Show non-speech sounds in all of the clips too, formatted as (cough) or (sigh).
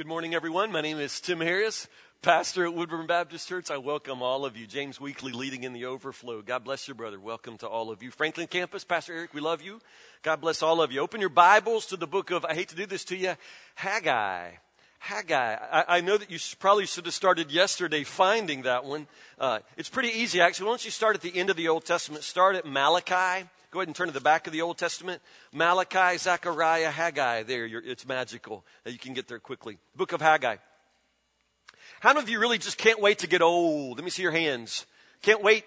Good morning, everyone. My name is Tim Harris, pastor at Woodburn Baptist Church. I welcome all of you. James Weekly leading in the overflow. God bless you, brother. Welcome to all of you. Franklin Campus, Pastor Eric, we love you. God bless all of you. Open your Bibles to the book of, I hate to do this to you, Haggai. Haggai. I, I know that you probably should have started yesterday finding that one. Uh, it's pretty easy, actually. Why don't you start at the end of the Old Testament? Start at Malachi. Go ahead and turn to the back of the Old Testament. Malachi, Zechariah, Haggai. There, it's magical. You can get there quickly. Book of Haggai. How many of you really just can't wait to get old? Let me see your hands. Can't wait?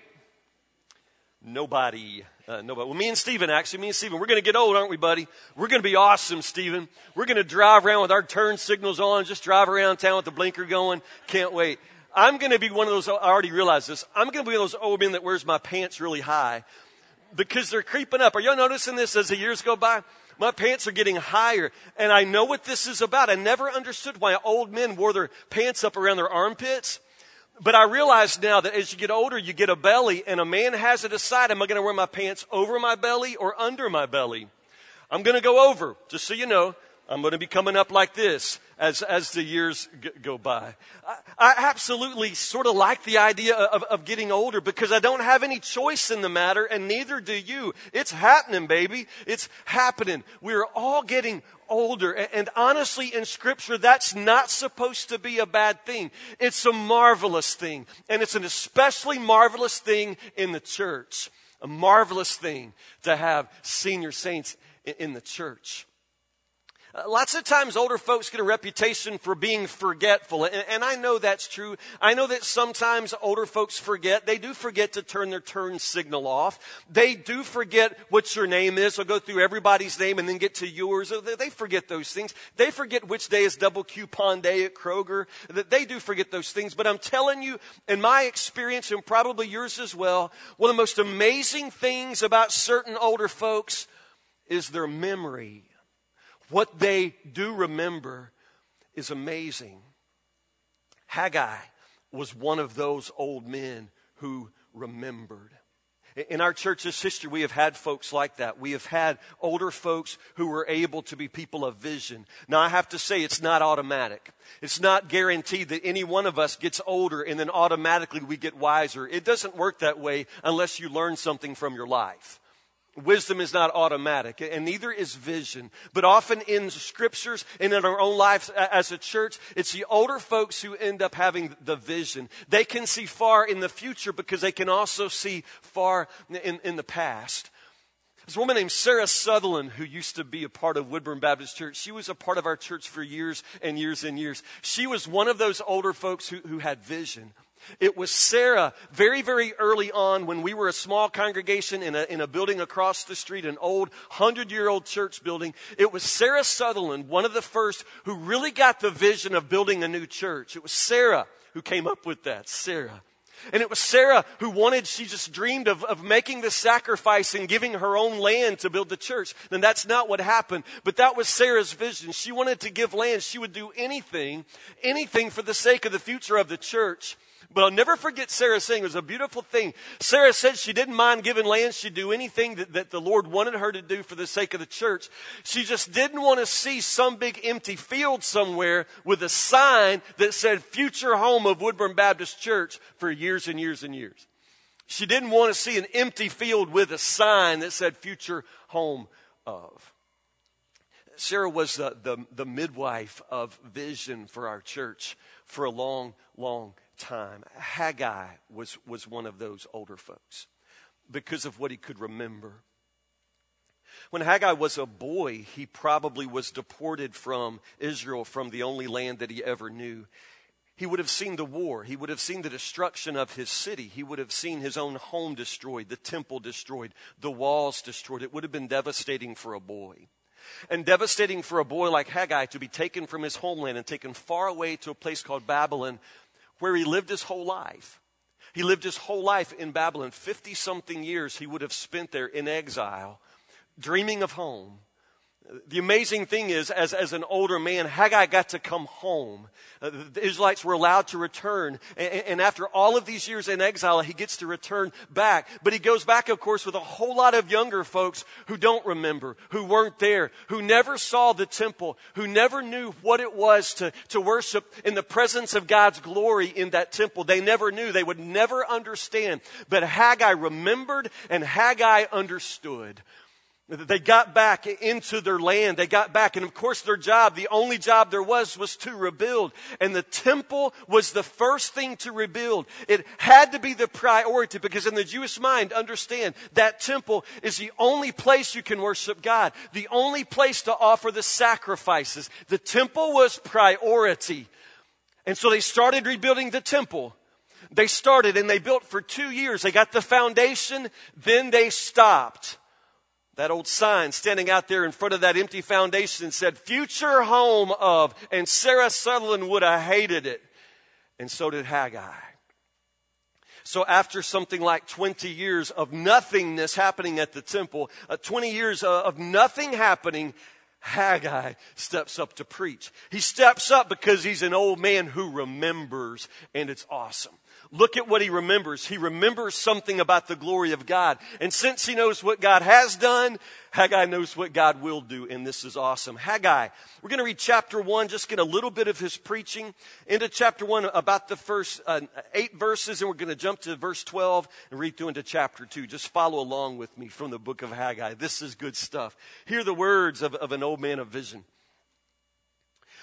Nobody. Uh, nobody. Well, me and Stephen, actually, me and Stephen, we're going to get old, aren't we, buddy? We're going to be awesome, Stephen. We're going to drive around with our turn signals on, just drive around town with the blinker going. Can't wait. I'm going to be one of those, I already realized this, I'm going to be one of those old men that wears my pants really high because they're creeping up. Are y'all noticing this as the years go by? My pants are getting higher, and I know what this is about. I never understood why old men wore their pants up around their armpits. But I realize now that as you get older, you get a belly, and a man has to decide am I going to wear my pants over my belly or under my belly? I'm going to go over, just so you know. I'm going to be coming up like this as, as the years g- go by. I, I, absolutely sort of like the idea of, of getting older because I don't have any choice in the matter and neither do you. It's happening, baby. It's happening. We're all getting older. And, and honestly, in scripture, that's not supposed to be a bad thing. It's a marvelous thing. And it's an especially marvelous thing in the church. A marvelous thing to have senior saints in, in the church. Uh, lots of times older folks get a reputation for being forgetful, and, and, I know that's true. I know that sometimes older folks forget. They do forget to turn their turn signal off. They do forget what your name is. They'll go through everybody's name and then get to yours. They forget those things. They forget which day is double coupon day at Kroger. They do forget those things. But I'm telling you, in my experience, and probably yours as well, one of the most amazing things about certain older folks is their memory what they do remember is amazing. Haggai was one of those old men who remembered. In our church's history, we have had folks like that. We have had older folks who were able to be people of vision. Now, I have to say, it's not automatic. It's not guaranteed that any one of us gets older and then automatically we get wiser. It doesn't work that way unless you learn something from your life. Wisdom is not automatic, and neither is vision. But often in scriptures and in our own lives as a church, it's the older folks who end up having the vision. They can see far in the future because they can also see far in, in the past. There's a woman named Sarah Sutherland who used to be a part of Woodburn Baptist Church. She was a part of our church for years and years and years. She was one of those older folks who, who had vision. It was Sarah very, very early on when we were a small congregation in a, in a building across the street, an old hundred year old church building. It was Sarah Sutherland, one of the first who really got the vision of building a new church. It was Sarah who came up with that. Sarah. And it was Sarah who wanted, she just dreamed of, of making the sacrifice and giving her own land to build the church. And that's not what happened, but that was Sarah's vision. She wanted to give land. She would do anything, anything for the sake of the future of the church. But I'll never forget Sarah saying it was a beautiful thing. Sarah said she didn't mind giving land. She'd do anything that, that the Lord wanted her to do for the sake of the church. She just didn't want to see some big empty field somewhere with a sign that said future home of Woodburn Baptist Church for years and years and years. She didn't want to see an empty field with a sign that said future home of. Sarah was the, the, the midwife of vision for our church for a long, long time. Haggai was, was one of those older folks because of what he could remember. When Haggai was a boy, he probably was deported from Israel, from the only land that he ever knew. He would have seen the war. He would have seen the destruction of his city. He would have seen his own home destroyed, the temple destroyed, the walls destroyed. It would have been devastating for a boy. And devastating for a boy like Haggai to be taken from his homeland and taken far away to a place called Babylon where he lived his whole life. He lived his whole life in Babylon. 50 something years he would have spent there in exile, dreaming of home. The amazing thing is, as, as an older man, Haggai got to come home. Uh, the Israelites were allowed to return. And, and, after all of these years in exile, he gets to return back. But he goes back, of course, with a whole lot of younger folks who don't remember, who weren't there, who never saw the temple, who never knew what it was to, to worship in the presence of God's glory in that temple. They never knew. They would never understand. But Haggai remembered and Haggai understood. They got back into their land. They got back. And of course, their job, the only job there was, was to rebuild. And the temple was the first thing to rebuild. It had to be the priority because in the Jewish mind, understand that temple is the only place you can worship God, the only place to offer the sacrifices. The temple was priority. And so they started rebuilding the temple. They started and they built for two years. They got the foundation, then they stopped. That old sign standing out there in front of that empty foundation said, Future home of, and Sarah Sutherland would have hated it. And so did Haggai. So after something like 20 years of nothingness happening at the temple, uh, 20 years uh, of nothing happening, Haggai steps up to preach. He steps up because he's an old man who remembers, and it's awesome. Look at what he remembers. He remembers something about the glory of God. And since he knows what God has done, Haggai knows what God will do, and this is awesome. Haggai, we're going to read chapter 1, just get a little bit of his preaching into chapter 1, about the first uh, eight verses, and we're going to jump to verse 12 and read through into chapter 2. Just follow along with me from the book of Haggai. This is good stuff. Hear the words of, of an old man of vision.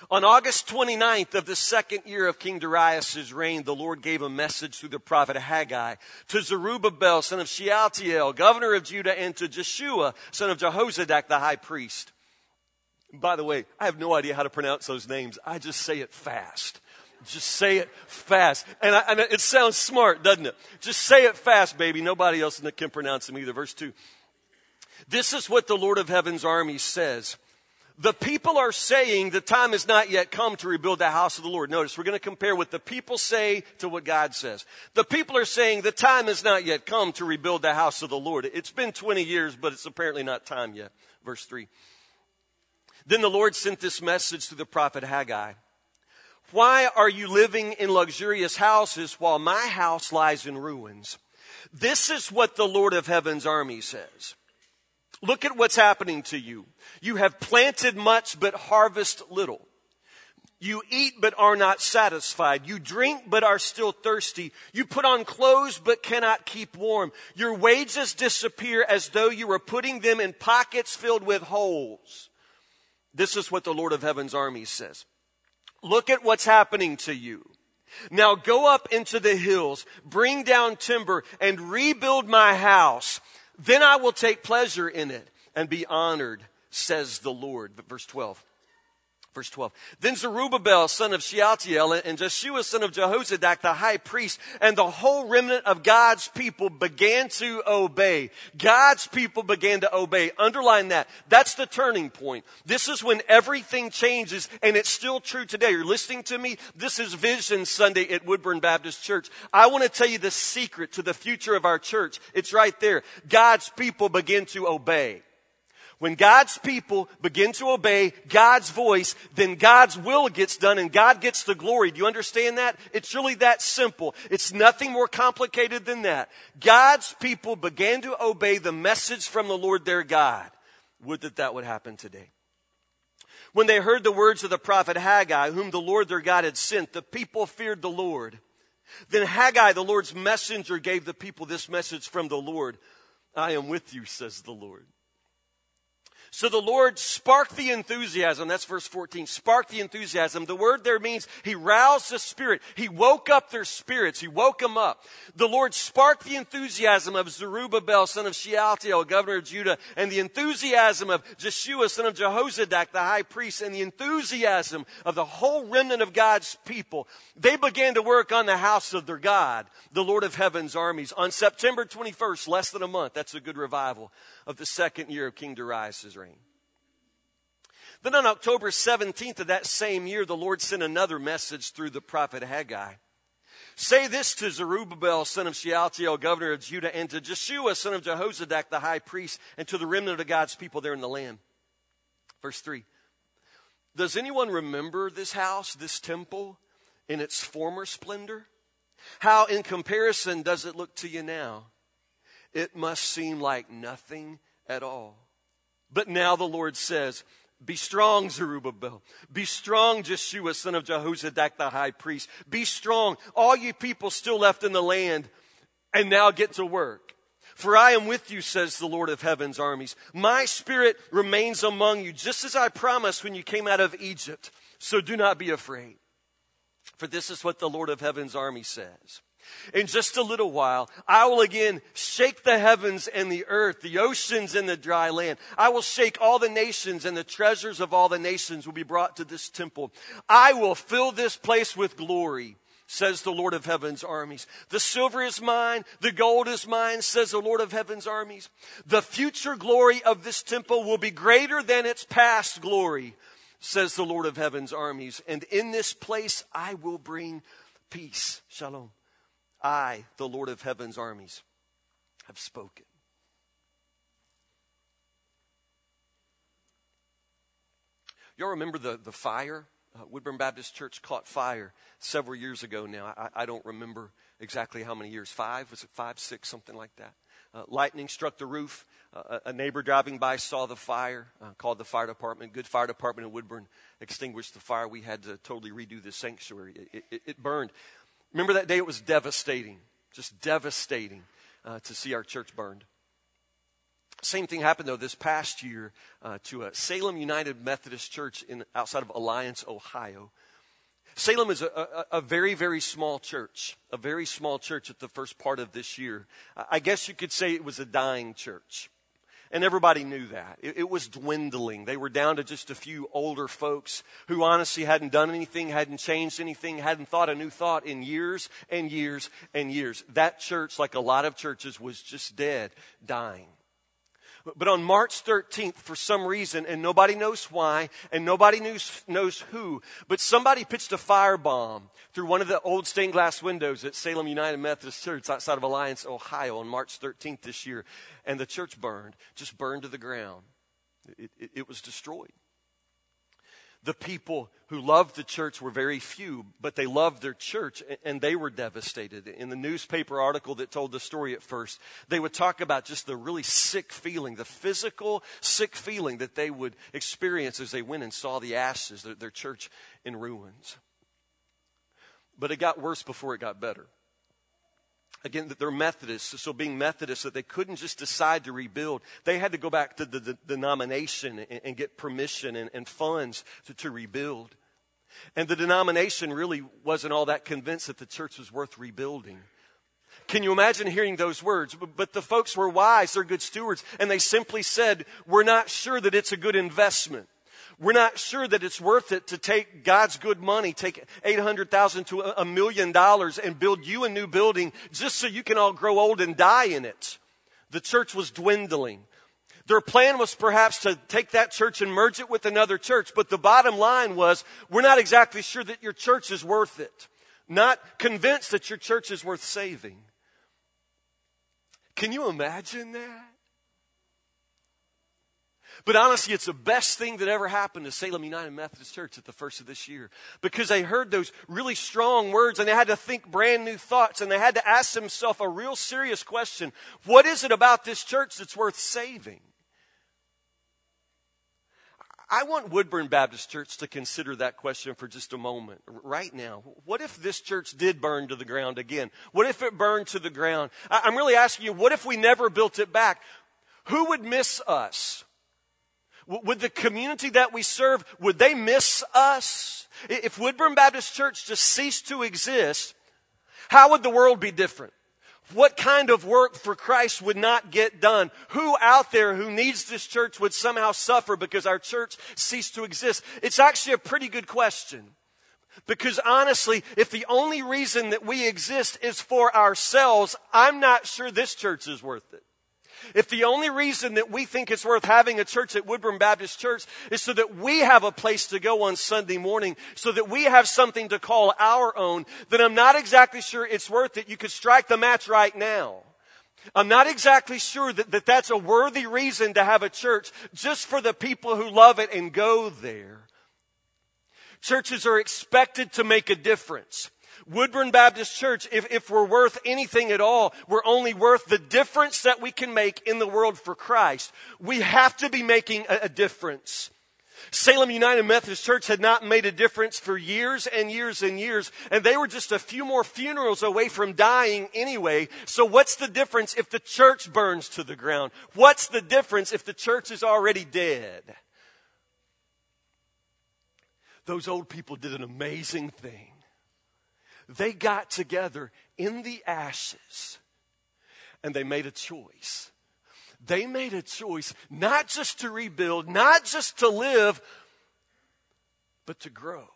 On August 29th of the second year of King Darius' reign, the Lord gave a message through the prophet Haggai to Zerubbabel, son of Shealtiel, governor of Judah, and to Jeshua, son of Jehozadak, the high priest. By the way, I have no idea how to pronounce those names. I just say it fast. Just say it fast. And, I, and it sounds smart, doesn't it? Just say it fast, baby. Nobody else can pronounce them either. Verse 2. This is what the Lord of Heaven's army says. The people are saying the time has not yet come to rebuild the house of the Lord. Notice, we're going to compare what the people say to what God says. The people are saying the time has not yet come to rebuild the house of the Lord. It's been 20 years, but it's apparently not time yet. Verse 3. Then the Lord sent this message to the prophet Haggai. Why are you living in luxurious houses while my house lies in ruins? This is what the Lord of heaven's army says. Look at what's happening to you. You have planted much but harvest little. You eat but are not satisfied. You drink but are still thirsty. You put on clothes but cannot keep warm. Your wages disappear as though you were putting them in pockets filled with holes. This is what the Lord of Heaven's army says. Look at what's happening to you. Now go up into the hills, bring down timber, and rebuild my house. Then I will take pleasure in it and be honored, says the Lord. Verse 12. Verse 12. Then Zerubbabel, son of Shealtiel, and Jeshua, son of Jehozadak, the high priest, and the whole remnant of God's people began to obey. God's people began to obey. Underline that. That's the turning point. This is when everything changes, and it's still true today. You're listening to me? This is Vision Sunday at Woodburn Baptist Church. I want to tell you the secret to the future of our church. It's right there. God's people begin to obey. When God's people begin to obey God's voice, then God's will gets done and God gets the glory. Do you understand that? It's really that simple. It's nothing more complicated than that. God's people began to obey the message from the Lord their God. Would that that would happen today. When they heard the words of the prophet Haggai, whom the Lord their God had sent, the people feared the Lord. Then Haggai, the Lord's messenger, gave the people this message from the Lord. I am with you, says the Lord. So the Lord sparked the enthusiasm. That's verse 14. Sparked the enthusiasm. The word there means he roused the spirit. He woke up their spirits. He woke them up. The Lord sparked the enthusiasm of Zerubbabel, son of Shealtiel, governor of Judah, and the enthusiasm of Jeshua, son of Jehozadak, the high priest, and the enthusiasm of the whole remnant of God's people. They began to work on the house of their God, the Lord of heaven's armies. On September 21st, less than a month, that's a good revival of the second year of King Darius' reign. Then on October 17th of that same year, the Lord sent another message through the prophet Haggai. Say this to Zerubbabel, son of Shealtiel, governor of Judah, and to Jeshua, son of Jehozadak, the high priest, and to the remnant of God's people there in the land. Verse 3 Does anyone remember this house, this temple, in its former splendor? How, in comparison, does it look to you now? It must seem like nothing at all. But now the Lord says, Be strong, Zerubbabel. Be strong, Jeshua, son of Jehozadak, the high priest. Be strong, all you people still left in the land, and now get to work. For I am with you, says the Lord of heaven's armies. My spirit remains among you, just as I promised when you came out of Egypt. So do not be afraid. For this is what the Lord of heaven's army says. In just a little while, I will again shake the heavens and the earth, the oceans and the dry land. I will shake all the nations and the treasures of all the nations will be brought to this temple. I will fill this place with glory says the Lord of heaven's armies. The silver is mine, the gold is mine, says the Lord of heaven's armies. The future glory of this temple will be greater than its past glory, says the Lord of heaven's armies. And in this place I will bring peace. Shalom. I, the Lord of heaven's armies, have spoken. Y'all remember the, the fire uh, Woodburn Baptist Church caught fire several years ago now. I, I, don't remember exactly how many years. Five? Was it five, six, something like that? Uh, lightning struck the roof. Uh, a neighbor driving by saw the fire, uh, called the fire department. Good fire department in Woodburn extinguished the fire. We had to totally redo the sanctuary. It, it, it burned. Remember that day? It was devastating, just devastating uh, to see our church burned. Same thing happened though this past year uh, to a Salem United Methodist Church in outside of Alliance, Ohio. Salem is a, a, a, very, very small church, a very small church at the first part of this year. I guess you could say it was a dying church. And everybody knew that. It, it was dwindling. They were down to just a few older folks who honestly hadn't done anything, hadn't changed anything, hadn't thought a new thought in years and years and years. That church, like a lot of churches, was just dead, dying. But on March 13th, for some reason, and nobody knows why, and nobody knows, knows who, but somebody pitched a firebomb through one of the old stained glass windows at Salem United Methodist Church outside of Alliance, Ohio on March 13th this year. And the church burned, just burned to the ground. It, it, it was destroyed the people who loved the church were very few, but they loved their church and they were devastated. In the newspaper article that told the story at first, they would talk about just the really sick feeling, the physical sick feeling that they would experience as they went and saw the ashes, their, their church in ruins. But it got worse before it got better again that they're methodists so being methodists that they couldn't just decide to rebuild. They had to go back to the, the denomination and, and, get permission and, and funds to, to rebuild. And the denomination really wasn't all that convinced that the church was worth rebuilding. Can you imagine hearing those words? But the folks were wise, they're good stewards, and they simply said, We're not sure that it's a good investment we're not sure that it's worth it to take God's good money, take 800,000 to a million dollars and build you a new building just so you can all grow old and die in it. The church was dwindling. Their plan was perhaps to take that church and merge it with another church, but the bottom line was, we're not exactly sure that your church is worth it. Not convinced that your church is worth saving. Can you imagine that? But honestly, it's the best thing that ever happened to Salem United Methodist Church at the first of this year because they heard those really strong words and they had to think brand new thoughts and they had to ask themselves a real serious question What is it about this church that's worth saving? I want Woodburn Baptist Church to consider that question for just a moment right now. What if this church did burn to the ground again? What if it burned to the ground? I'm really asking you, what if we never built it back? Who would miss us? Would the community that we serve, would they miss us? If Woodburn Baptist Church just ceased to exist, how would the world be different? What kind of work for Christ would not get done? Who out there who needs this church would somehow suffer because our church ceased to exist? It's actually a pretty good question. Because honestly, if the only reason that we exist is for ourselves, I'm not sure this church is worth it. If the only reason that we think it's worth having a church at Woodburn Baptist Church is so that we have a place to go on Sunday morning, so that we have something to call our own, then I'm not exactly sure it's worth it. You could strike the match right now. I'm not exactly sure that, that that's a worthy reason to have a church just for the people who love it and go there. Churches are expected to make a difference. Woodburn Baptist Church, if, if we're worth anything at all, we're only worth the difference that we can make in the world for Christ. We have to be making a, a difference. Salem United Methodist Church had not made a difference for years and years and years, and they were just a few more funerals away from dying anyway. So what's the difference if the church burns to the ground? What's the difference if the church is already dead? Those old people did an amazing thing. They got together in the ashes and they made a choice they made a choice not just to rebuild, not just to live, but to grow,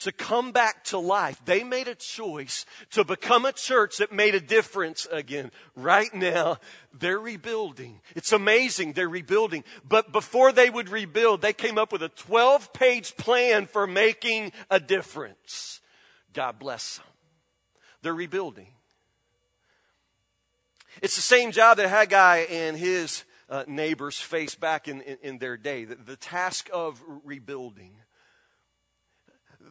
to come back to life. They made a choice to become a church that made a difference again. Right now, they're rebuilding. It's amazing they're rebuilding. But before they would rebuild, they came up with a 12 page plan for making a difference. God bless them. They're rebuilding. It's the same job that Haggai and his uh, neighbors faced back in, in, in their day the, the task of rebuilding.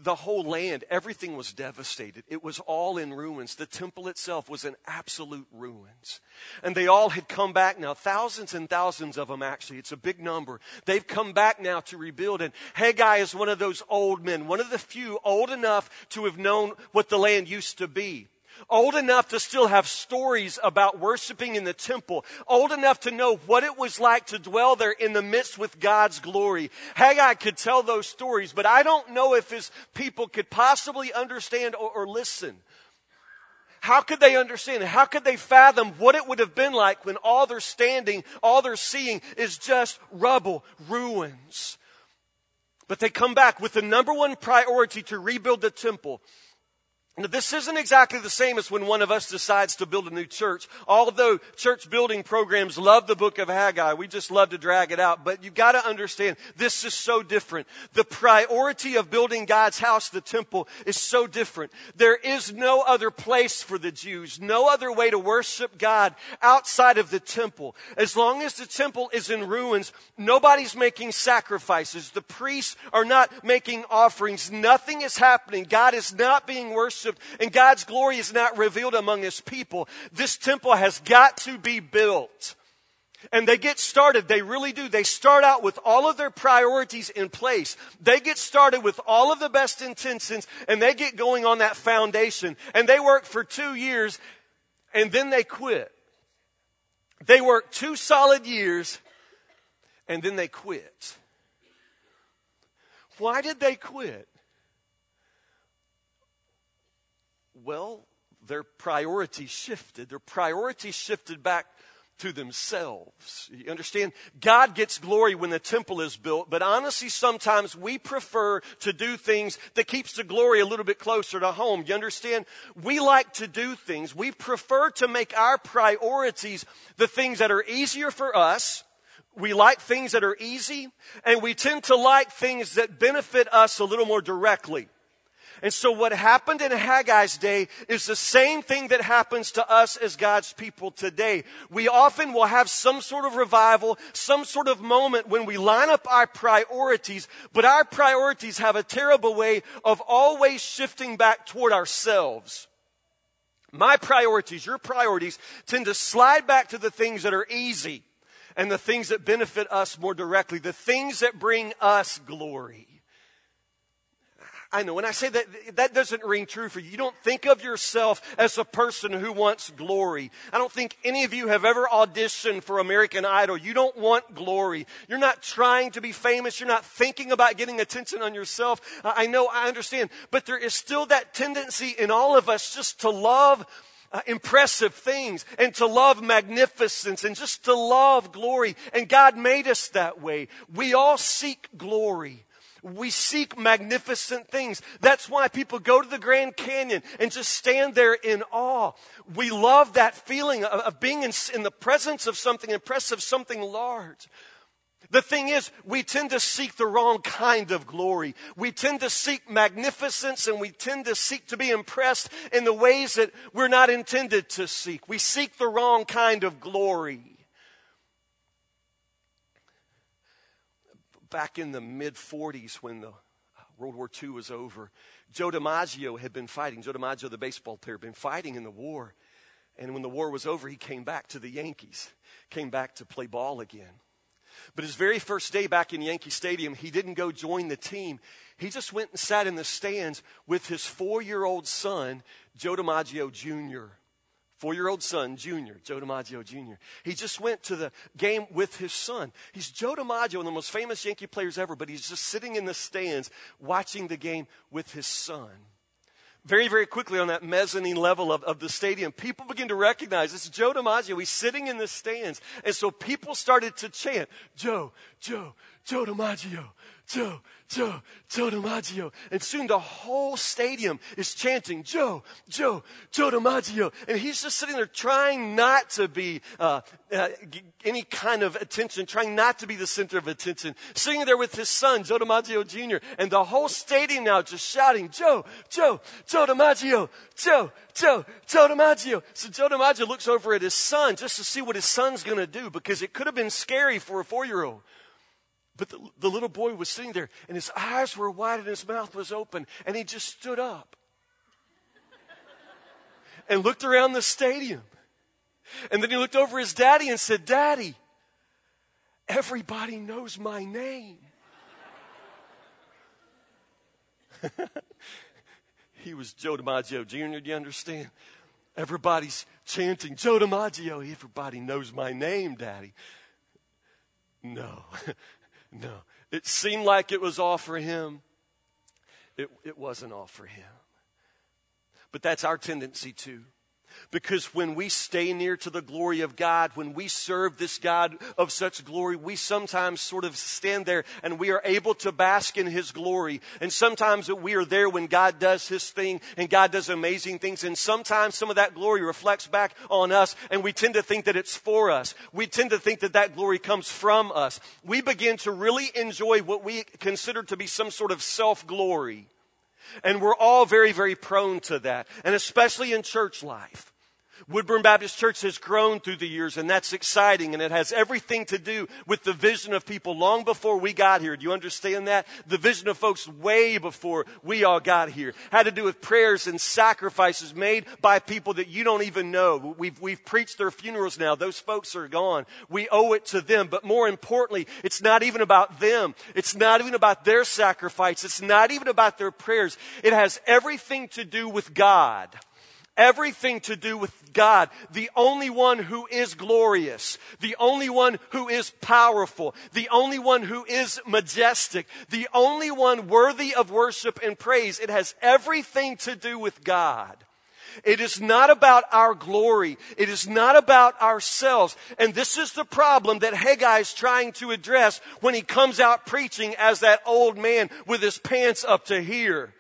The whole land, everything was devastated. It was all in ruins. The temple itself was in absolute ruins. And they all had come back now, thousands and thousands of them actually. It's a big number. They've come back now to rebuild. And Haggai is one of those old men, one of the few old enough to have known what the land used to be old enough to still have stories about worshiping in the temple, old enough to know what it was like to dwell there in the midst with God's glory. Haggai could tell those stories, but I don't know if his people could possibly understand or, or listen. How could they understand? How could they fathom what it would have been like when all they're standing, all they're seeing is just rubble, ruins? But they come back with the number one priority to rebuild the temple now, this isn't exactly the same as when one of us decides to build a new church. Although church building programs love the book of Haggai, we just love to drag it out. But you've got to understand, this is so different. The priority of building God's house, the temple, is so different. There is no other place for the Jews, no other way to worship God outside of the temple. As long as the temple is in ruins, nobody's making sacrifices. The priests are not making offerings. Nothing is happening. God is not being worshipped worshiped and God's glory is not revealed among his people, this temple has got to be built. And they get started. They really do. They start out with all of their priorities in place. They get started with all of the best intentions and they get going on that foundation. And they work for two years and then they quit. They work two solid years and then they quit. Why did they quit? Well, their priorities shifted. Their priorities shifted back to themselves. You understand? God gets glory when the temple is built, but honestly, sometimes we prefer to do things that keeps the glory a little bit closer to home. You understand? We like to do things. We prefer to make our priorities the things that are easier for us. We like things that are easy, and we tend to like things that benefit us a little more directly. And so what happened in Haggai's day is the same thing that happens to us as God's people today. We often will have some sort of revival, some sort of moment when we line up our priorities, but our priorities have a terrible way of always shifting back toward ourselves. My priorities, your priorities, tend to slide back to the things that are easy and the things that benefit us more directly, the things that bring us glory. I know when I say that, that doesn't ring true for you. You don't think of yourself as a person who wants glory. I don't think any of you have ever auditioned for American Idol. You don't want glory. You're not trying to be famous. You're not thinking about getting attention on yourself. I know, I understand. But there is still that tendency in all of us just to love uh, impressive things and to love magnificence and just to love glory. And God made us that way. We all seek glory. We seek magnificent things. That's why people go to the Grand Canyon and just stand there in awe. We love that feeling of, of being in, in the presence of something impressive, something large. The thing is, we tend to seek the wrong kind of glory. We tend to seek magnificence and we tend to seek to be impressed in the ways that we're not intended to seek. We seek the wrong kind of glory. Back in the mid 40s, when the uh, World War II was over, Joe DiMaggio had been fighting. Joe DiMaggio, the baseball player, had been fighting in the war. And when the war was over, he came back to the Yankees, came back to play ball again. But his very first day back in Yankee Stadium, he didn't go join the team. He just went and sat in the stands with his four year old son, Joe DiMaggio Jr. Four year old son, Junior, Joe DiMaggio Jr. He just went to the game with his son. He's Joe DiMaggio, one of the most famous Yankee players ever, but he's just sitting in the stands watching the game with his son very, very quickly on that mezzanine level of, of the stadium, people begin to recognize this is Joe DiMaggio. He's sitting in the stands. And so people started to chant, Joe, Joe, Joe DiMaggio, Joe, Joe, Joe DiMaggio. And soon the whole stadium is chanting, Joe, Joe, Joe DiMaggio. And he's just sitting there trying not to be uh, uh, any kind of attention, trying not to be the center of attention, sitting there with his son, Joe DiMaggio Jr. And the whole stadium now just shouting, Joe, Joe, Joe DiMaggio, Joe, Joe, Joe DiMaggio. So Joe DiMaggio looks over at his son just to see what his son's going to do because it could have been scary for a four year old. But the, the little boy was sitting there, and his eyes were wide and his mouth was open, and he just stood up and looked around the stadium. And then he looked over his daddy and said, Daddy, everybody knows my name. (laughs) he was Joe DiMaggio Jr., do you understand? Everybody's chanting, Joe DiMaggio. Everybody knows my name, Daddy. No. (laughs) No. It seemed like it was all for him. It, it wasn't all for him. But that's our tendency too. Because when we stay near to the glory of God, when we serve this God of such glory, we sometimes sort of stand there and we are able to bask in His glory. And sometimes we are there when God does His thing and God does amazing things. And sometimes some of that glory reflects back on us and we tend to think that it's for us. We tend to think that that glory comes from us. We begin to really enjoy what we consider to be some sort of self glory. And we're all very, very prone to that. And especially in church life. Woodburn Baptist Church has grown through the years, and that's exciting, and it has everything to do with the vision of people long before we got here. Do you understand that? The vision of folks way before we all got here had to do with prayers and sacrifices made by people that you don't even know. We've, we've preached their funerals now. Those folks are gone. We owe it to them, but more importantly, it's not even about them. It's not even about their sacrifice. It's not even about their prayers. It has everything to do with God. Everything to do with God, the only one who is glorious, the only one who is powerful, the only one who is majestic, the only one worthy of worship and praise. It has everything to do with God. It is not about our glory. It is not about ourselves. And this is the problem that Haggai is trying to address when he comes out preaching as that old man with his pants up to here.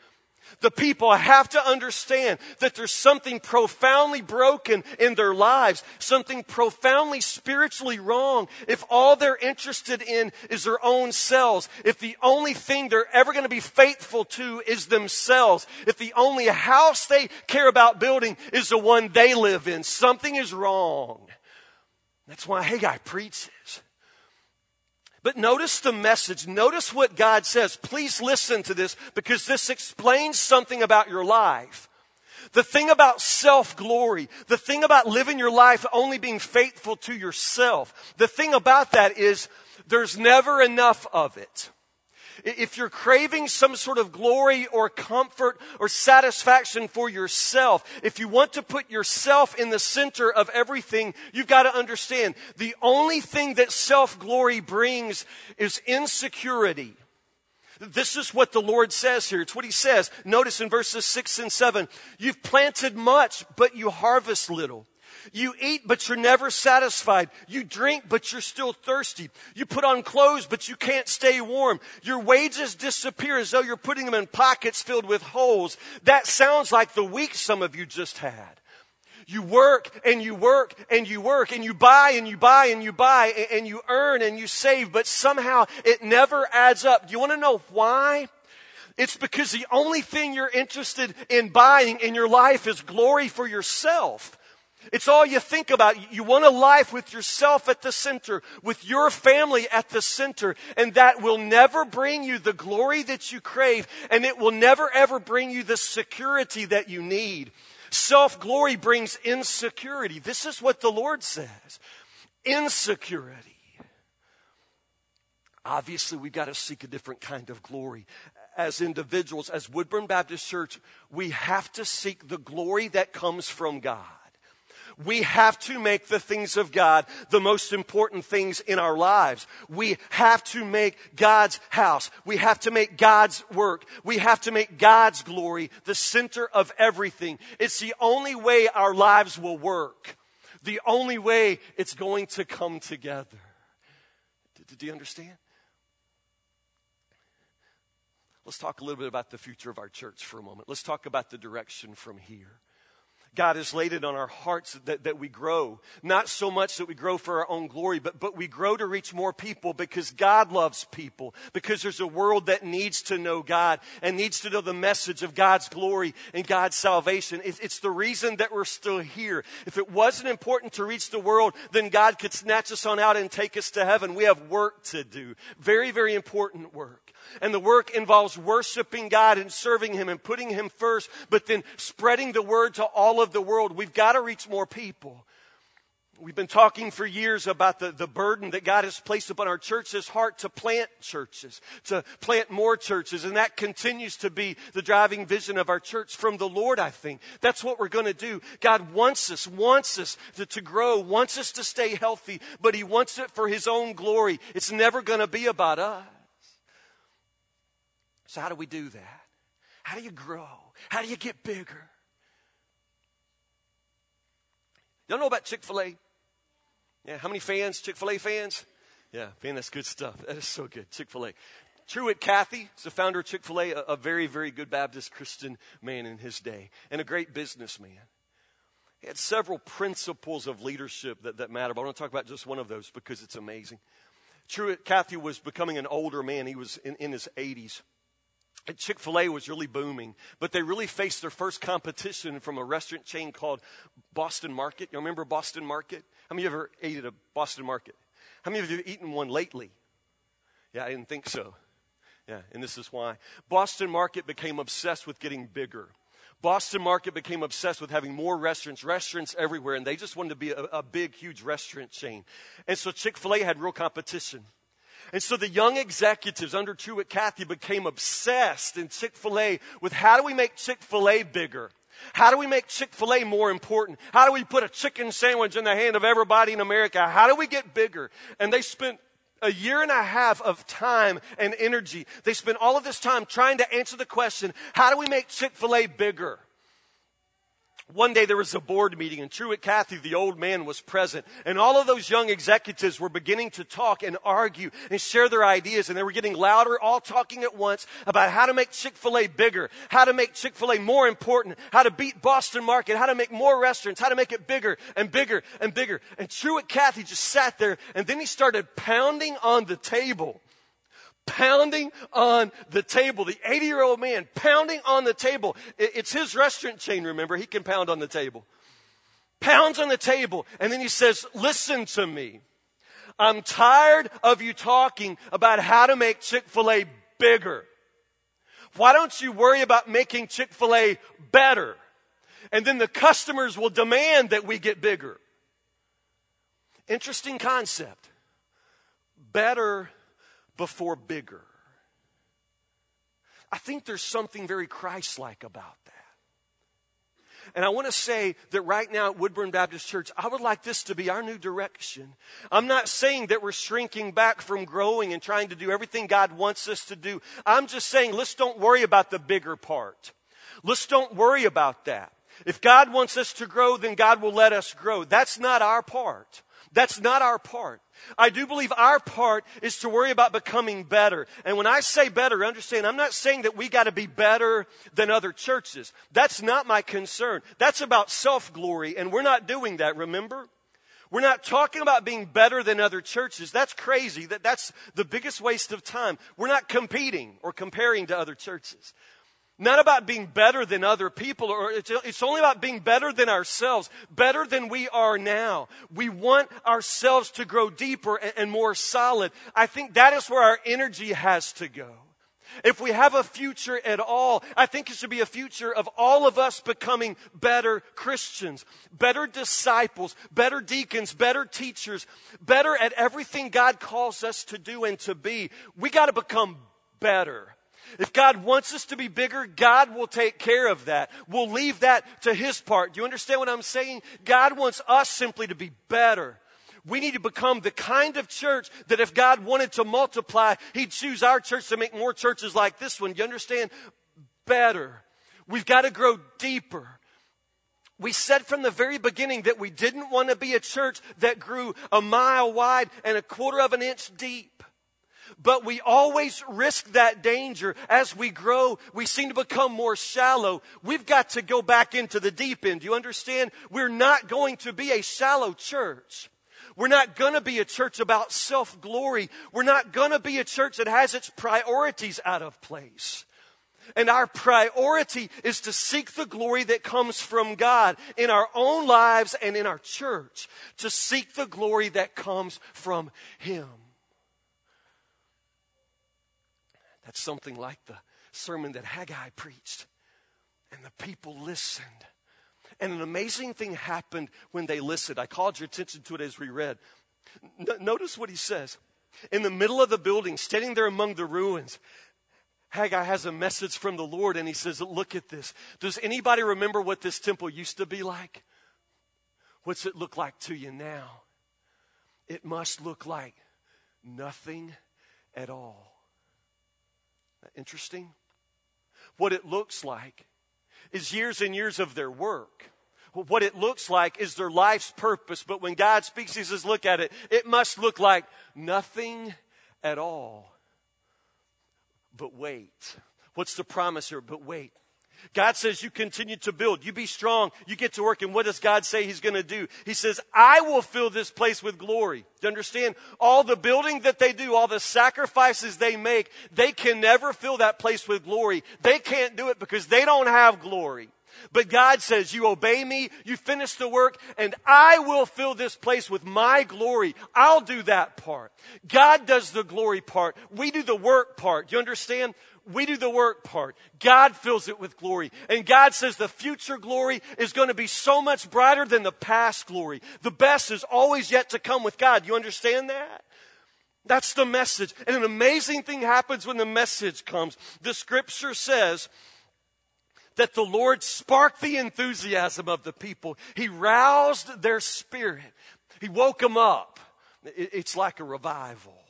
The people have to understand that there's something profoundly broken in their lives, something profoundly spiritually wrong if all they're interested in is their own selves, if the only thing they're ever going to be faithful to is themselves, if the only house they care about building is the one they live in, something is wrong. That's why Haggai preaches. But notice the message. Notice what God says. Please listen to this because this explains something about your life. The thing about self glory, the thing about living your life only being faithful to yourself, the thing about that is there's never enough of it. If you're craving some sort of glory or comfort or satisfaction for yourself, if you want to put yourself in the center of everything, you've got to understand the only thing that self glory brings is insecurity. This is what the Lord says here. It's what He says. Notice in verses 6 and 7 You've planted much, but you harvest little. You eat, but you're never satisfied. You drink, but you're still thirsty. You put on clothes, but you can't stay warm. Your wages disappear as though you're putting them in pockets filled with holes. That sounds like the week some of you just had. You work and you work and you work and you buy and you buy and you buy and you earn and you save, but somehow it never adds up. Do you want to know why? It's because the only thing you're interested in buying in your life is glory for yourself. It's all you think about. You want a life with yourself at the center, with your family at the center, and that will never bring you the glory that you crave, and it will never ever bring you the security that you need. Self glory brings insecurity. This is what the Lord says insecurity. Obviously, we've got to seek a different kind of glory. As individuals, as Woodburn Baptist Church, we have to seek the glory that comes from God. We have to make the things of God the most important things in our lives. We have to make God's house. We have to make God's work. We have to make God's glory the center of everything. It's the only way our lives will work. The only way it's going to come together. Do you understand? Let's talk a little bit about the future of our church for a moment. Let's talk about the direction from here. God has laid it on our hearts that, that we grow. Not so much that we grow for our own glory, but, but we grow to reach more people because God loves people, because there's a world that needs to know God and needs to know the message of God's glory and God's salvation. It's, it's the reason that we're still here. If it wasn't important to reach the world, then God could snatch us on out and take us to heaven. We have work to do. Very, very important work. And the work involves worshiping God and serving Him and putting Him first, but then spreading the word to all of the world. We've got to reach more people. We've been talking for years about the, the burden that God has placed upon our church's heart to plant churches, to plant more churches. And that continues to be the driving vision of our church from the Lord, I think. That's what we're going to do. God wants us, wants us to, to grow, wants us to stay healthy, but He wants it for His own glory. It's never going to be about us. So, how do we do that? How do you grow? How do you get bigger? Y'all know about Chick fil A? Yeah, how many fans? Chick fil A fans? Yeah, man, that's good stuff. That is so good. Chick fil A. Truett Cathy is the founder of Chick fil A, a very, very good Baptist Christian man in his day, and a great businessman. He had several principles of leadership that, that matter, but I want to talk about just one of those because it's amazing. Truett Cathy was becoming an older man. He was in, in his 80s. Chick fil A was really booming, but they really faced their first competition from a restaurant chain called Boston Market. You remember Boston Market? How many of you ever ate at a Boston Market? How many of you have eaten one lately? Yeah, I didn't think so. Yeah, and this is why. Boston Market became obsessed with getting bigger. Boston Market became obsessed with having more restaurants, restaurants everywhere, and they just wanted to be a, a big, huge restaurant chain. And so Chick fil A had real competition. And so the young executives under Truett Cathy became obsessed in Chick fil A with how do we make Chick fil A bigger? How do we make Chick fil A more important? How do we put a chicken sandwich in the hand of everybody in America? How do we get bigger? And they spent a year and a half of time and energy. They spent all of this time trying to answer the question how do we make Chick fil A bigger? One day there was a board meeting and Truett Cathy, the old man, was present. And all of those young executives were beginning to talk and argue and share their ideas. And they were getting louder, all talking at once about how to make Chick-fil-A bigger, how to make Chick-fil-A more important, how to beat Boston Market, how to make more restaurants, how to make it bigger and bigger and bigger. And Truett Cathy just sat there and then he started pounding on the table pounding on the table. The 80 year old man pounding on the table. It's his restaurant chain, remember? He can pound on the table. Pounds on the table. And then he says, Listen to me. I'm tired of you talking about how to make Chick fil A bigger. Why don't you worry about making Chick fil A better? And then the customers will demand that we get bigger. Interesting concept. Better before bigger. I think there's something very Christ like about that. And I want to say that right now at Woodburn Baptist Church, I would like this to be our new direction. I'm not saying that we're shrinking back from growing and trying to do everything God wants us to do. I'm just saying let's don't worry about the bigger part. Let's don't worry about that. If God wants us to grow, then God will let us grow. That's not our part. That's not our part. I do believe our part is to worry about becoming better. And when I say better, understand, I'm not saying that we got to be better than other churches. That's not my concern. That's about self glory, and we're not doing that, remember? We're not talking about being better than other churches. That's crazy. That, that's the biggest waste of time. We're not competing or comparing to other churches. Not about being better than other people, or it's, it's only about being better than ourselves, better than we are now. We want ourselves to grow deeper and, and more solid. I think that is where our energy has to go. If we have a future at all, I think it should be a future of all of us becoming better Christians, better disciples, better deacons, better teachers, better at everything God calls us to do and to be. We got to become better. If God wants us to be bigger, God will take care of that. We'll leave that to His part. Do you understand what I'm saying? God wants us simply to be better. We need to become the kind of church that if God wanted to multiply, He'd choose our church to make more churches like this one. Do you understand? Better. We've got to grow deeper. We said from the very beginning that we didn't want to be a church that grew a mile wide and a quarter of an inch deep. But we always risk that danger. As we grow, we seem to become more shallow. We've got to go back into the deep end. You understand? We're not going to be a shallow church. We're not going to be a church about self glory. We're not going to be a church that has its priorities out of place. And our priority is to seek the glory that comes from God in our own lives and in our church, to seek the glory that comes from Him. That's something like the sermon that Haggai preached, and the people listened. And an amazing thing happened when they listened. I called your attention to it as we read. N- notice what he says. In the middle of the building, standing there among the ruins, Haggai has a message from the Lord and he says, Look at this. Does anybody remember what this temple used to be like? What's it look like to you now? It must look like nothing at all. Interesting? What it looks like is years and years of their work. What it looks like is their life's purpose. But when God speaks, He says, look at it. It must look like nothing at all. But wait. What's the promise here? But wait. God says you continue to build. You be strong. You get to work. And what does God say He's going to do? He says, I will fill this place with glory. Do you understand? All the building that they do, all the sacrifices they make, they can never fill that place with glory. They can't do it because they don't have glory. But God says, You obey me, you finish the work, and I will fill this place with my glory. I'll do that part. God does the glory part. We do the work part. Do you understand? We do the work part. God fills it with glory. And God says the future glory is going to be so much brighter than the past glory. The best is always yet to come with God. You understand that? That's the message. And an amazing thing happens when the message comes. The scripture says that the Lord sparked the enthusiasm of the people. He roused their spirit. He woke them up. It's like a revival.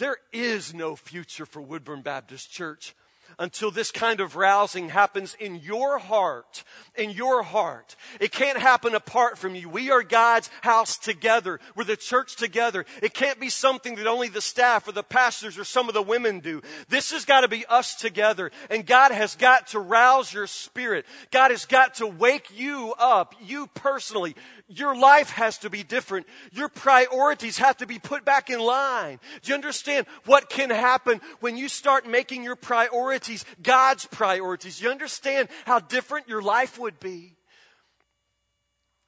There is no future for Woodburn Baptist Church until this kind of rousing happens in your heart. In your heart. It can't happen apart from you. We are God's house together. We're the church together. It can't be something that only the staff or the pastors or some of the women do. This has got to be us together. And God has got to rouse your spirit. God has got to wake you up, you personally. Your life has to be different. Your priorities have to be put back in line. Do you understand what can happen when you start making your priorities God's priorities? You understand how different your life would be?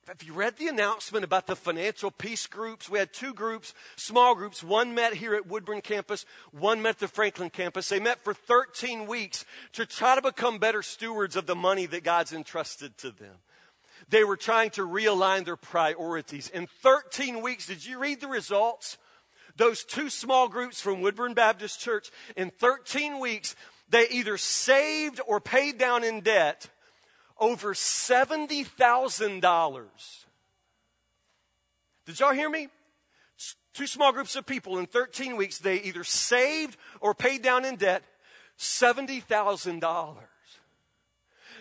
Have you read the announcement about the financial peace groups? We had two groups, small groups. One met here at Woodburn campus, one met at the Franklin campus. They met for 13 weeks to try to become better stewards of the money that God's entrusted to them. They were trying to realign their priorities. In 13 weeks, did you read the results? Those two small groups from Woodburn Baptist Church, in 13 weeks, they either saved or paid down in debt over $70,000. Did y'all hear me? Two small groups of people in 13 weeks, they either saved or paid down in debt $70,000.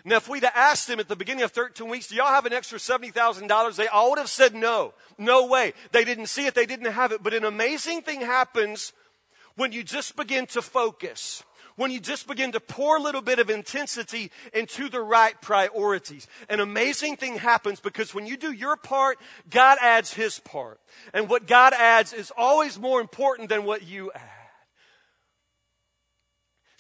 Now, if we'd have asked them at the beginning of 13 weeks, do y'all have an extra $70,000? They all would have said no. No way. They didn't see it. They didn't have it. But an amazing thing happens when you just begin to focus. When you just begin to pour a little bit of intensity into the right priorities. An amazing thing happens because when you do your part, God adds His part. And what God adds is always more important than what you add.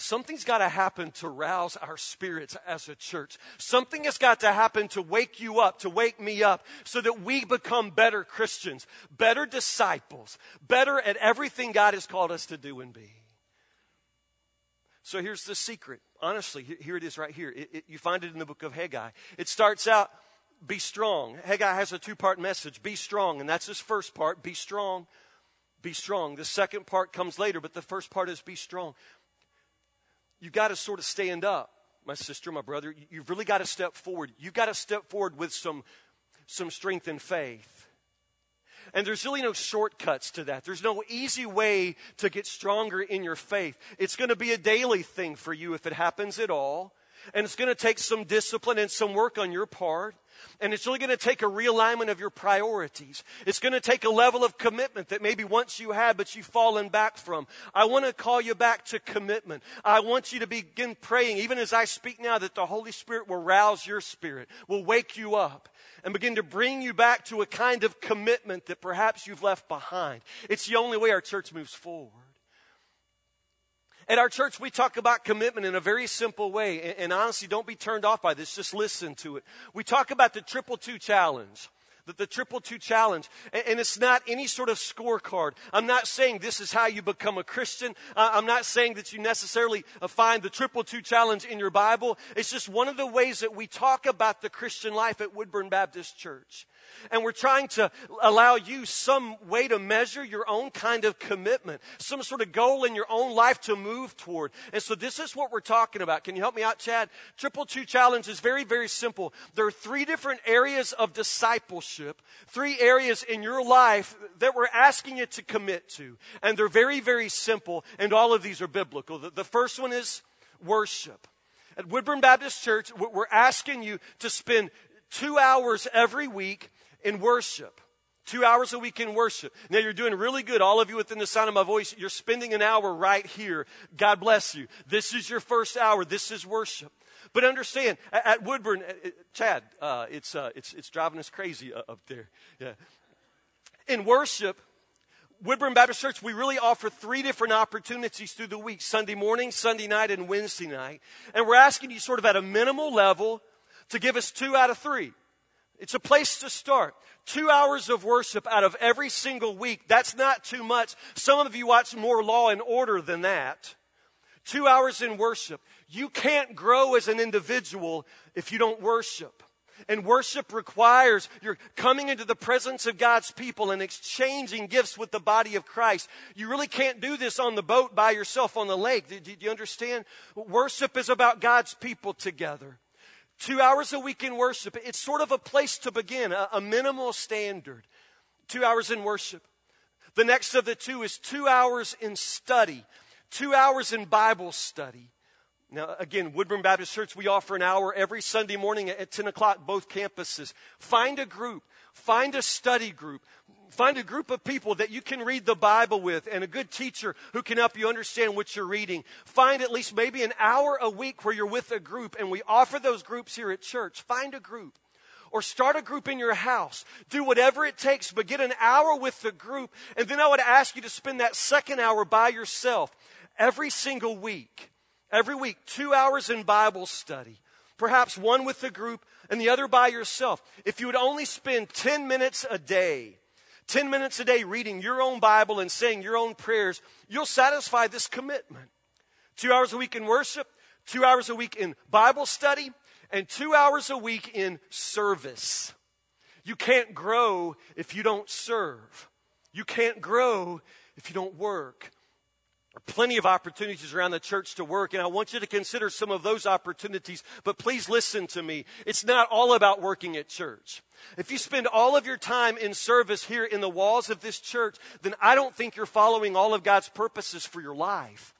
Something's got to happen to rouse our spirits as a church. Something has got to happen to wake you up, to wake me up, so that we become better Christians, better disciples, better at everything God has called us to do and be. So here's the secret. Honestly, here it is right here. It, it, you find it in the book of Haggai. It starts out, be strong. Haggai has a two part message be strong, and that's his first part be strong, be strong. The second part comes later, but the first part is be strong you've got to sort of stand up, my sister, my brother. You've really got to step forward. You've got to step forward with some, some strength and faith. And there's really no shortcuts to that. There's no easy way to get stronger in your faith. It's going to be a daily thing for you if it happens at all. And it's going to take some discipline and some work on your part. And it's really going to take a realignment of your priorities. It's going to take a level of commitment that maybe once you had, but you've fallen back from. I want to call you back to commitment. I want you to begin praying, even as I speak now, that the Holy Spirit will rouse your spirit, will wake you up, and begin to bring you back to a kind of commitment that perhaps you've left behind. It's the only way our church moves forward. At our church, we talk about commitment in a very simple way. And, and, honestly, don't be turned off by this. Just listen to it. We talk about the triple two challenge. The, the triple two challenge. And, and, it's not any sort of scorecard. I'm not saying this is how you become a Christian. Uh, I'm not saying that you necessarily uh, find the triple two challenge in your Bible. It's just one of the ways that we talk about the Christian life at Woodburn Baptist Church and we're trying to allow you some way to measure your own kind of commitment, some sort of goal in your own life to move toward. And so this is what we're talking about. Can you help me out, Chad? Triple Two Challenge is very, very simple. There are three different areas of discipleship, three areas in your life that we're asking you to commit to. And they're very, very simple, and all of these are biblical. The, the first one is worship. At Woodburn Baptist Church, we're asking you to spend two hours every week in worship. Two hours a week in worship. Now you're doing really good. All of you within the sound of my voice, you're spending an hour right here. God bless you. This is your first hour. This is worship. But understand, at, Woodburn, uh, uh Chad, uh, it's, uh, it's, it's driving us crazy up there. Yeah. In worship, Woodburn Baptist Church, we really offer three different opportunities through the week Sunday morning, Sunday night, and Wednesday night. And we're asking you, sort of at a minimal level, to give us two out of three. It's a place to start. Two hours of worship out of every single week. That's not too much. Some of you watch more law and order than that. Two hours in worship. You can't grow as an individual if you don't worship. And worship requires you're coming into the presence of God's people and exchanging gifts with the body of Christ. You really can't do this on the boat by yourself on the lake. Do, you understand? Worship is about God's people together. Two hours a week in worship. It's sort of a place to begin, a, a minimal standard. Two hours in worship. The next of the two is two hours in study, two hours in Bible study. Now, again, Woodburn Baptist Church, we offer an hour every Sunday morning at 10 o'clock, both campuses. Find a group, find a study group, Find a group of people that you can read the Bible with and a good teacher who can help you understand what you're reading. Find at least maybe an hour a week where you're with a group, and we offer those groups here at church. Find a group. Or start a group in your house. Do whatever it takes, but get an hour with the group. And then I would ask you to spend that second hour by yourself every single week. Every week, two hours in Bible study. Perhaps one with the group and the other by yourself. If you would only spend 10 minutes a day 10 minutes a day reading your own Bible and saying your own prayers, you'll satisfy this commitment. Two hours a week in worship, two hours a week in Bible study, and two hours a week in service. You can't grow if you don't serve. You can't grow if you don't work plenty of opportunities around the church to work, and I want you to consider some of those opportunities. But please listen to me. It's not all about working at church. If you spend all of your time in service here in the walls of this church, then I don't think you're following all of God's purposes for your life.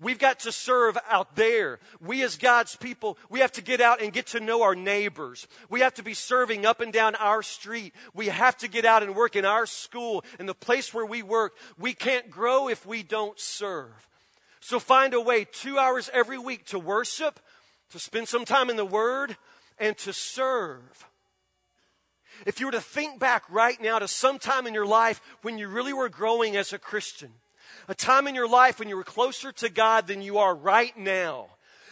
We've got to serve out there. We as God's people, we have to get out and get to know our neighbors. We have to be serving up and down our street. We have to get out and work in our school, in the place where we work. We can't grow if we don't serve. So find a way two hours every week to worship, to spend some time in the Word, and to serve. If you were to think back right now to some time in your life when you really were growing as a Christian, a time in your life when you were closer to God than you are right now.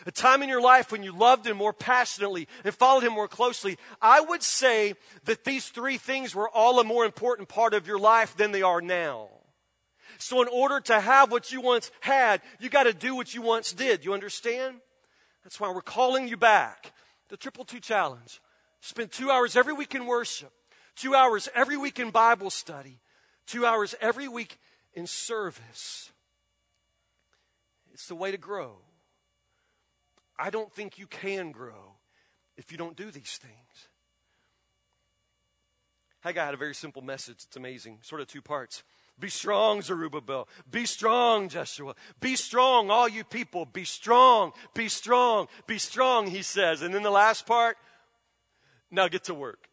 A time in your life when you loved Him more passionately and followed Him more closely. I would say that these three things were all a more important part of your life than they are now. So, in order to have what you once had, you got to do what you once did. You understand? That's why we're calling you back. The Triple Two Challenge. Spend two hours every week in worship, two hours every week in Bible study, two hours every week in service. It's the way to grow. I don't think you can grow if you don't do these things. Haggai had a very simple message. It's amazing. Sort of two parts. Be strong, Zerubbabel. Be strong, Joshua. Be strong, all you people. Be strong, be strong, be strong, he says. And then the last part, now get to work.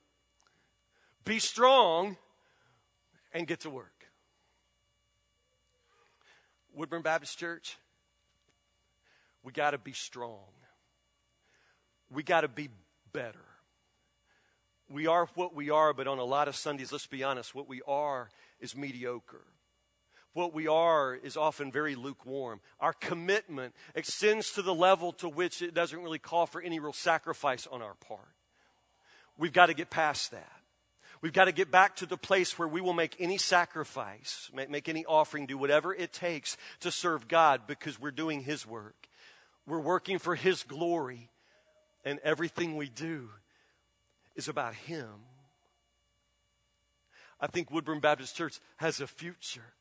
Be strong and get to work. Woodburn Baptist Church, we got to be strong. We got to be better. We are what we are, but on a lot of Sundays, let's be honest, what we are is mediocre. What we are is often very lukewarm. Our commitment extends to the level to which it doesn't really call for any real sacrifice on our part. We've got to get past that. We've got to get back to the place where we will make any sacrifice, make any offering, do whatever it takes to serve God because we're doing His work. We're working for His glory, and everything we do is about Him. I think Woodburn Baptist Church has a future.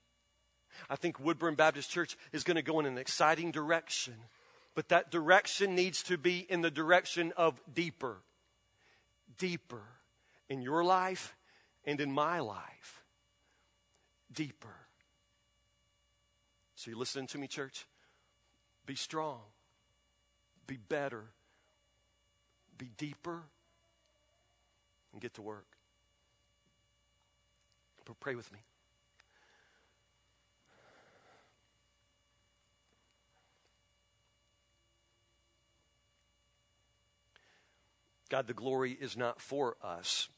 I think Woodburn Baptist Church is going to go in an exciting direction, but that direction needs to be in the direction of deeper. Deeper in your life and in my life deeper. So, you listening to me, church? Be strong, be better, be deeper, and get to work. But pray with me. God, the glory is not for us.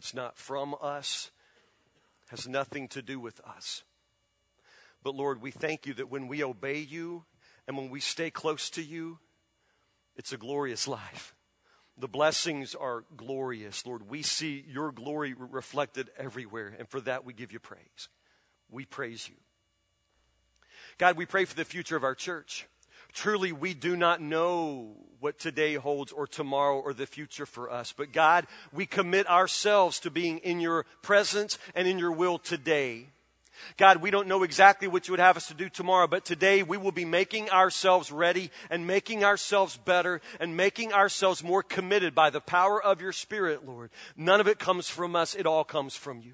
It's not from us, has nothing to do with us. But Lord, we thank you that when we obey you and when we stay close to you, it's a glorious life. The blessings are glorious, Lord. We see your glory reflected everywhere, and for that we give you praise. We praise you. God, we pray for the future of our church. Truly, we do not know what today holds or tomorrow or the future for us. But God, we commit ourselves to being in your presence and in your will today. God, we don't know exactly what you would have us to do tomorrow, but today we will be making ourselves ready and making ourselves better and making ourselves more committed by the power of your Spirit, Lord. None of it comes from us, it all comes from you.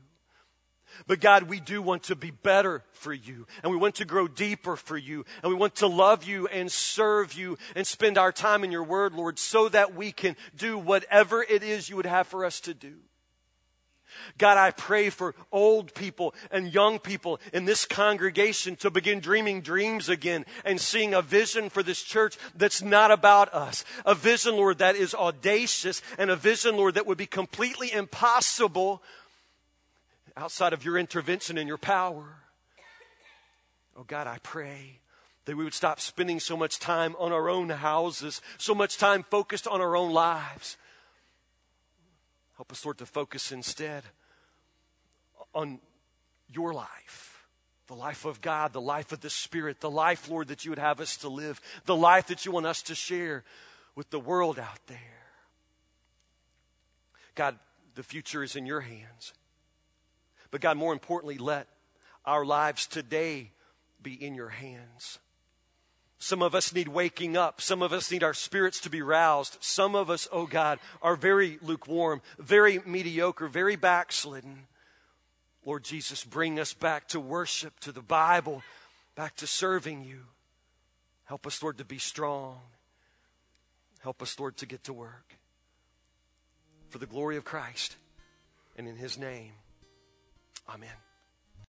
But God, we do want to be better for you, and we want to grow deeper for you, and we want to love you and serve you and spend our time in your word, Lord, so that we can do whatever it is you would have for us to do. God, I pray for old people and young people in this congregation to begin dreaming dreams again and seeing a vision for this church that's not about us. A vision, Lord, that is audacious and a vision, Lord, that would be completely impossible outside of your intervention and your power. Oh God, I pray that we would stop spending so much time on our own houses, so much time focused on our own lives. Help us, Lord, to focus instead on your life, the life of God, the life of the Spirit, the life, Lord, that you would have us to live, the life that you want us to share with the world out there. God, the future is in your hands. But God, more importantly, let our lives today be in your hands. Some of us need waking up. Some of us need our spirits to be roused. Some of us, oh God, are very lukewarm, very mediocre, very backslidden. Lord Jesus, bring us back to worship, to the Bible, back to serving you. Help us, Lord, to be strong. Help us, Lord, to get to work. For the glory of Christ and in his name, amen.